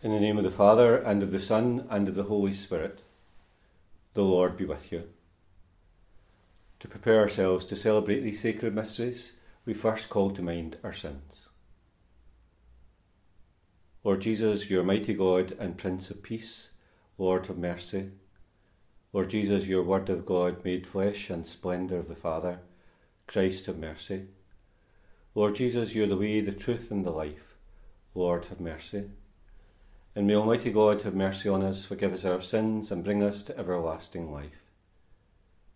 In the name of the Father, and of the Son, and of the Holy Spirit, the Lord be with you. To prepare ourselves to celebrate these sacred mysteries, we first call to mind our sins. Lord Jesus, your mighty God and Prince of Peace, Lord of mercy. Lord Jesus, your Word of God made flesh and splendour of the Father, Christ of mercy. Lord Jesus, you're the way, the truth, and the life, Lord have mercy. And may Almighty God have mercy on us, forgive us our sins, and bring us to everlasting life.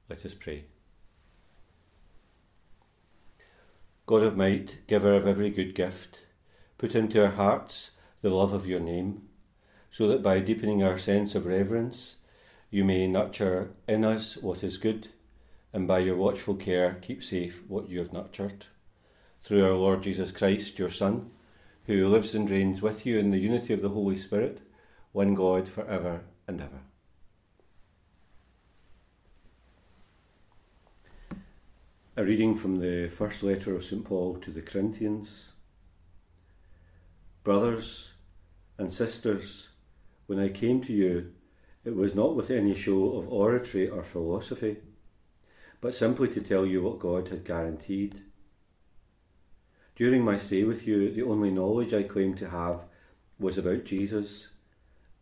Let us pray. God of might, giver of every good gift, put into our hearts the love of your name, so that by deepening our sense of reverence, you may nurture in us what is good, and by your watchful care keep safe what you have nurtured. Through our Lord Jesus Christ, your Son, who lives and reigns with you in the unity of the Holy Spirit, one God for ever and ever. A reading from the first letter of St. Paul to the Corinthians. Brothers and sisters, when I came to you, it was not with any show of oratory or philosophy, but simply to tell you what God had guaranteed during my stay with you, the only knowledge I claimed to have was about Jesus,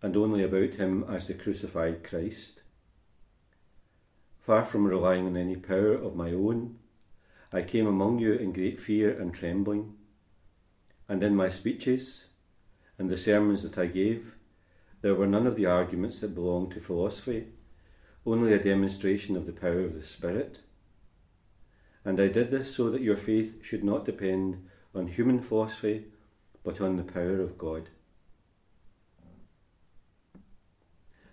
and only about him as the crucified Christ. Far from relying on any power of my own, I came among you in great fear and trembling, and in my speeches and the sermons that I gave, there were none of the arguments that belong to philosophy, only a demonstration of the power of the Spirit and I did this so that your faith should not depend on human philosophy, but on the power of God.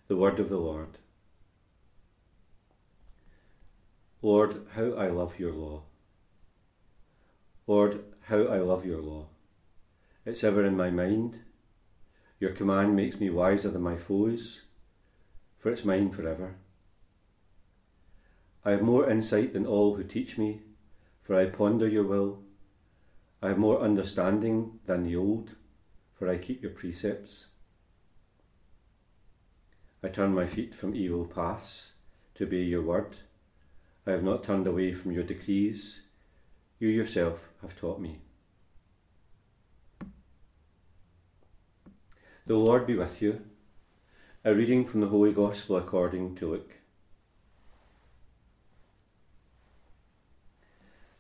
The Word of the Lord. Lord, how I love your law. Lord, how I love your law. It's ever in my mind. Your command makes me wiser than my foes, for it's mine forever. I have more insight than all who teach me, for I ponder your will. I have more understanding than the old, for I keep your precepts. I turn my feet from evil paths to obey your word. I have not turned away from your decrees. You yourself have taught me. The Lord be with you. A reading from the Holy Gospel according to Luke.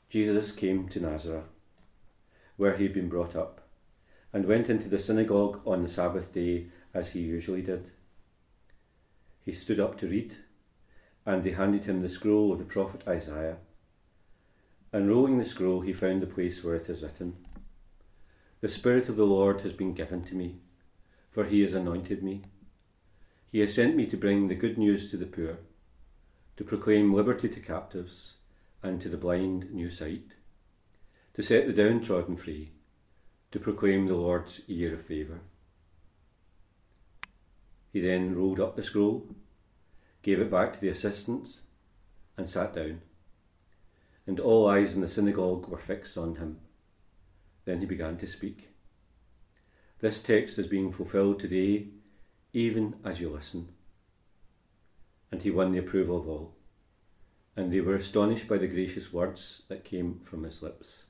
Jesus came to Nazareth, where he had been brought up, and went into the synagogue on the Sabbath day as he usually did. He stood up to read, and they handed him the scroll of the prophet Isaiah. Unrolling the scroll, he found the place where it is written The Spirit of the Lord has been given to me, for he has anointed me. He has sent me to bring the good news to the poor, to proclaim liberty to captives and to the blind new sight, to set the downtrodden free, to proclaim the Lord's year of favour. He then rolled up the scroll, gave it back to the assistants, and sat down. And all eyes in the synagogue were fixed on him. Then he began to speak. This text is being fulfilled today, even as you listen. And he won the approval of all and they were astonished by the gracious words that came from his lips.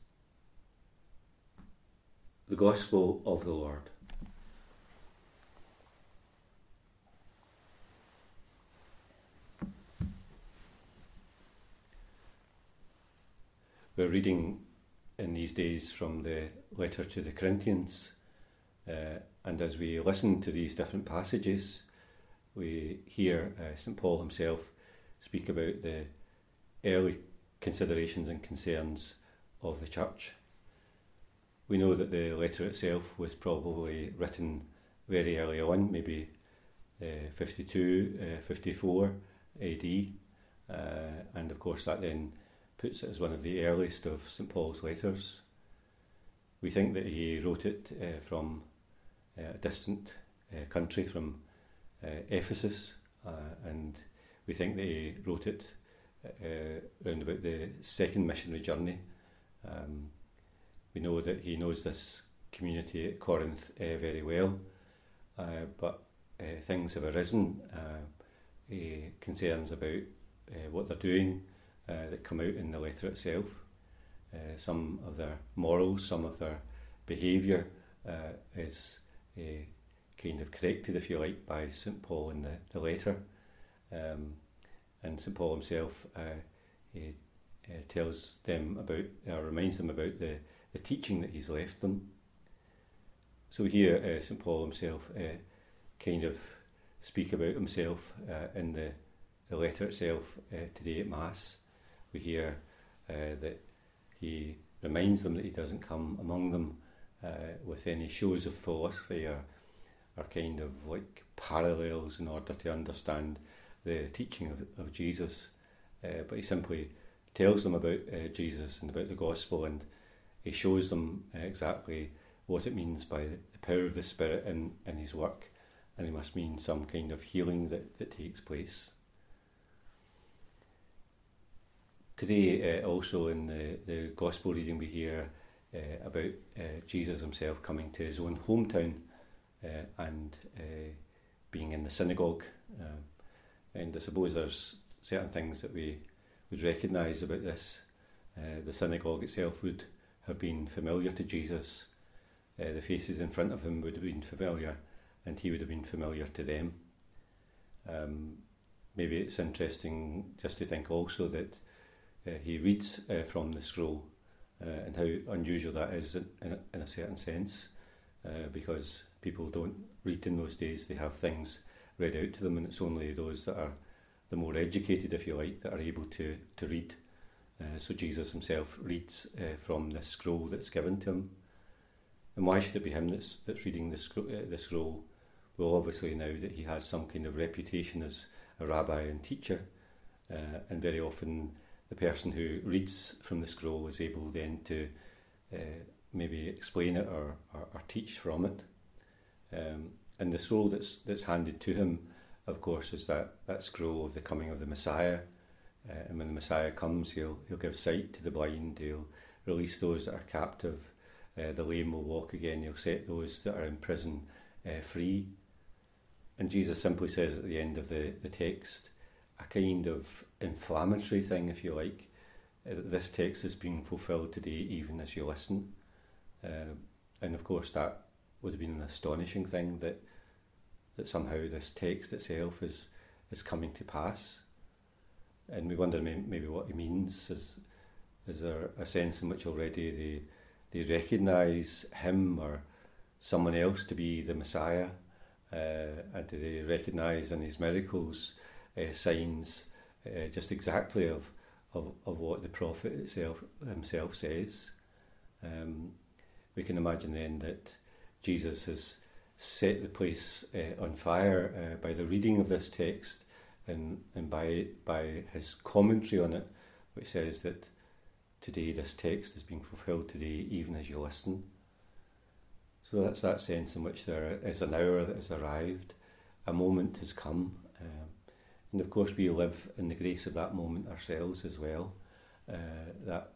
The Gospel of the Lord. We're reading in these days from the letter to the Corinthians, uh, and as we listen to these different passages, we hear uh, St. Paul himself speak about the early considerations and concerns of the church. We know that the letter itself was probably written very early on, maybe uh, 52, uh, 54 AD, uh, and of course that then puts it as one of the earliest of St Paul's letters. We think that he wrote it uh, from uh, a distant uh, country, from Ephesus, and we think that he wrote it uh, around about the second missionary journey. Um, we know that he knows this community at Corinth uh, very well, uh, but uh, things have arisen, uh, concerns about what they're doing that come out in the letter itself. some of their morals, some of their behaviour is kind of corrected, if you like, by St Paul in the, the letter. Um, and St Paul himself he, tells them about, reminds them about the, the teaching that he's left them. So here, uh, St Paul himself uh, kind of speak about himself uh, in the, the letter itself uh, today at Mass. We hear uh, that he reminds them that he doesn't come among them uh, with any shows of philosophy or, or kind of like parallels in order to understand the teaching of, of Jesus, but he simply tells them about Jesus and about the gospel and he shows them exactly what it means by the power of the Spirit in, in his work, and it must mean some kind of healing that, that takes place. Today, uh, also in the, the Gospel reading, we hear uh, about uh, Jesus himself coming to his own hometown uh, and uh, being in the synagogue. And I suppose there's certain things that we would recognise about this. Uh, the synagogue itself would have been familiar to Jesus uh, the faces in front of him would have been familiar and he would have been familiar to them. Um, maybe it's interesting just to think also that uh, he reads uh, from the scroll uh, and how unusual that is in, in, a, in a certain sense uh, because people don't read in those days, they have things read out to them and it's only those that are the more educated, if you like, that are able to, to read. Uh, so Jesus himself reads from the scroll that's given to him. And why should it be him that's, that's reading this, uh, this scroll? Well, obviously, now that he has some kind of reputation as a rabbi and teacher, uh, and very often the person who reads from the scroll is able then to uh, maybe explain it or, or, or teach from it. Um, and the scroll that's, that's handed to him, of course, is that, that scroll of the coming of the Messiah. Uh, and when the Messiah comes, he'll, he'll give sight to the blind, he'll release those that are captive, uh, the lame will walk again, he'll set those that are in prison uh, free. And Jesus simply says at the end of the, the text, a kind of inflammatory thing, if you like, uh, this text is being fulfilled today even as you listen. Uh, and of course, that would have been an astonishing thing that that somehow this text itself is is coming to pass. And we wonder maybe what he means. Is is there a sense in which already the they recognise him or someone else to be the Messiah, uh, and do they recognise in his miracles uh, signs uh, just exactly of, of, of what the prophet itself, himself says. Um, we can imagine then that Jesus has set the place uh, on fire uh, by the reading of this text and, and by, by his commentary on it, which says that today, this text is being fulfilled today, even as you listen. So that's that sense in which there is an hour that has arrived, a moment has come, um, and of course we live in the grace of that moment ourselves as well. Uh, that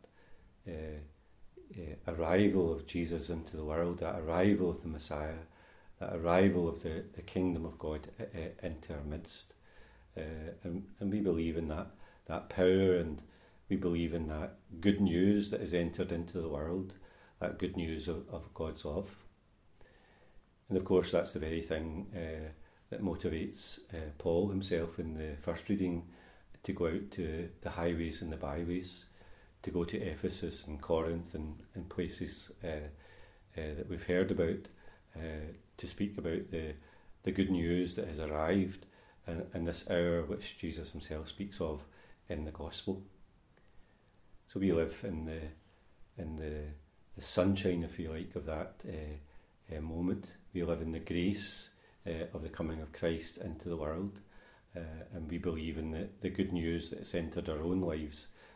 uh, uh, arrival of Jesus into the world, that arrival of the Messiah, that arrival of the, the kingdom of God uh, uh, into our midst. Uh, and, and we believe in that, that power and we believe in that good news that has entered into the world, that good news of, of God's love. And of course, that's the very thing uh, that motivates uh, Paul himself in the first reading to go out to the highways and the byways, to go to Ephesus and Corinth and, and places uh, uh that we've heard about, uh, to speak about the, the good news that has arrived in, in this hour which Jesus himself speaks of in the Gospel. So we live in the in the, the sunshine, if you like, of that uh, uh, moment. We live in the grace uh, of the coming of Christ into the world, uh, and we believe in the, the good news that has entered our own lives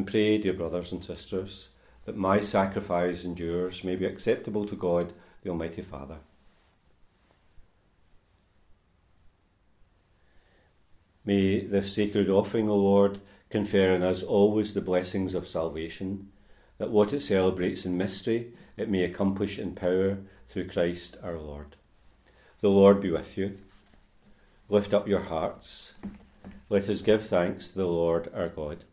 And pray, dear brothers and sisters, that my sacrifice and yours may be acceptable to God, the Almighty Father. May this sacred offering, O Lord, confer on us always the blessings of salvation that what it celebrates in mystery it may accomplish in power through Christ our Lord. The Lord be with you. Lift up your hearts. Let us give thanks to the Lord our God.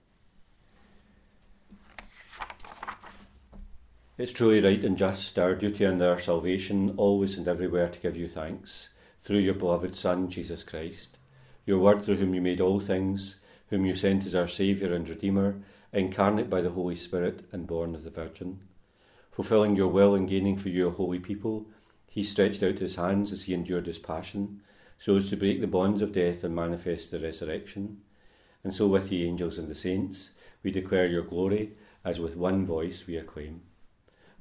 It's truly right and just, our duty and our salvation, always and everywhere to give you thanks, through your beloved Son, Jesus Christ, your Word through whom you made all things, whom you sent as our Saviour and Redeemer incarnate by the Holy Spirit and born of the Virgin. Fulfilling your will and gaining for you a holy people, he stretched out his hands as he endured his passion, so as to break the bonds of death and manifest the resurrection. And so, with the angels and the saints, we declare your glory, as with one voice we acclaim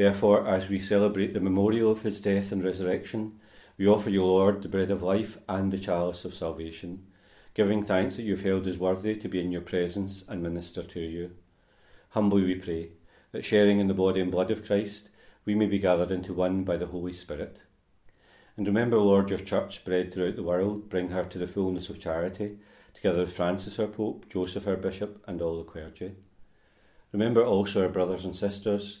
Therefore, as we celebrate the memorial of his death and resurrection, we offer you, Lord, the bread of life and the chalice of salvation, giving thanks that you have held us worthy to be in your presence and minister to you. Humbly we pray that sharing in the body and blood of Christ, we may be gathered into one by the Holy Spirit. And remember, Lord, your church spread throughout the world, bring her to the fullness of charity, together with Francis our Pope, Joseph our Bishop, and all the clergy. Remember also our brothers and sisters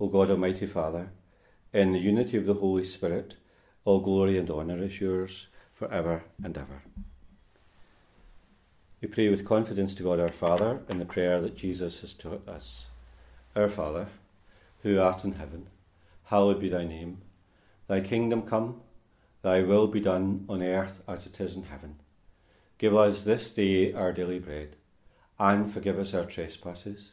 O God Almighty Father, in the unity of the Holy Spirit, all glory and honour is yours for ever and ever. We pray with confidence to God our Father in the prayer that Jesus has taught us. Our Father, who art in heaven, hallowed be thy name. Thy kingdom come, thy will be done on earth as it is in heaven. Give us this day our daily bread, and forgive us our trespasses,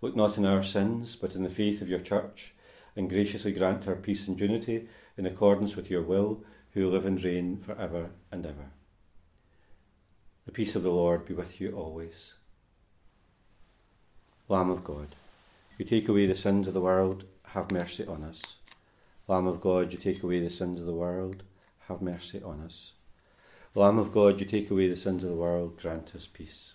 look not in our sins, but in the faith of your church, and graciously grant her peace and unity in accordance with your will, who live and reign for ever and ever. The peace of the Lord be with you always. Lamb of God, you take away the sins of the world, have mercy on us. Lamb of God, you take away the sins of the world, have mercy on us. Lamb of God, you take away the sins of the world, grant us peace.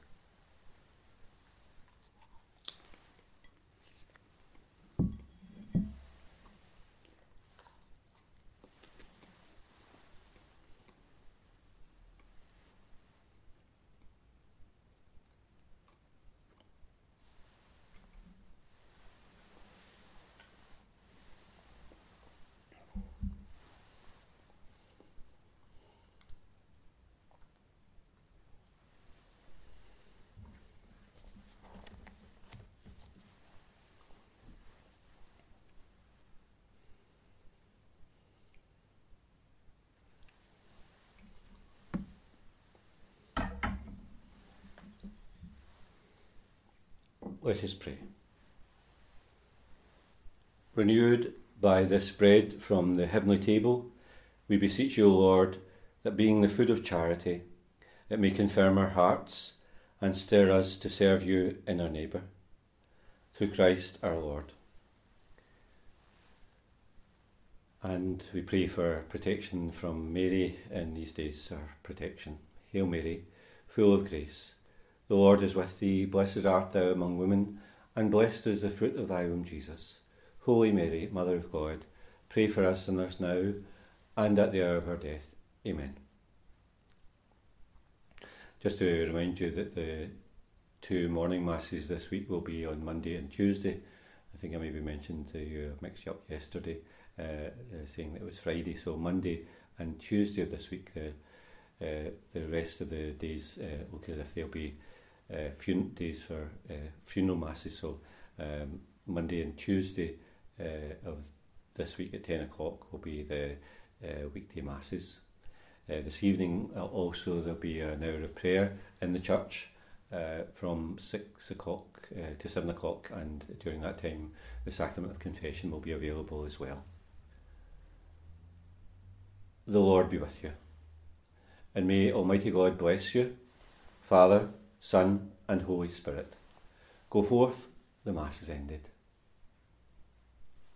Let us pray. Renewed by this bread from the heavenly table, we beseech you, Lord, that being the food of charity, it may confirm our hearts and stir us to serve you in our neighbour. Through Christ our Lord. And we pray for protection from Mary in these days, our protection. Hail Mary, full of grace. The Lord is with thee, blessed art thou among women, and blessed is the fruit of thy womb, Jesus. Holy Mary, Mother of God, pray for us sinners now and at the hour of our death. Amen. Just to remind you that the two morning masses this week will be on Monday and Tuesday. I think I maybe mentioned to you, mixed up yesterday, uh, uh, saying that it was Friday. So Monday and Tuesday of this week, the uh, the rest of the days uh, look as if they'll be uh, fun- days for uh, funeral masses. So um, Monday and Tuesday uh, of this week at 10 o'clock will be the uh, weekday masses. Uh, this evening uh, also there'll be an hour of prayer in the church uh, from 6 o'clock uh, to 7 o'clock and during that time the sacrament of confession will be available as well. The Lord be with you and may Almighty God bless you, Father, Son, and Holy Spirit. Go forth, the Mass is ended.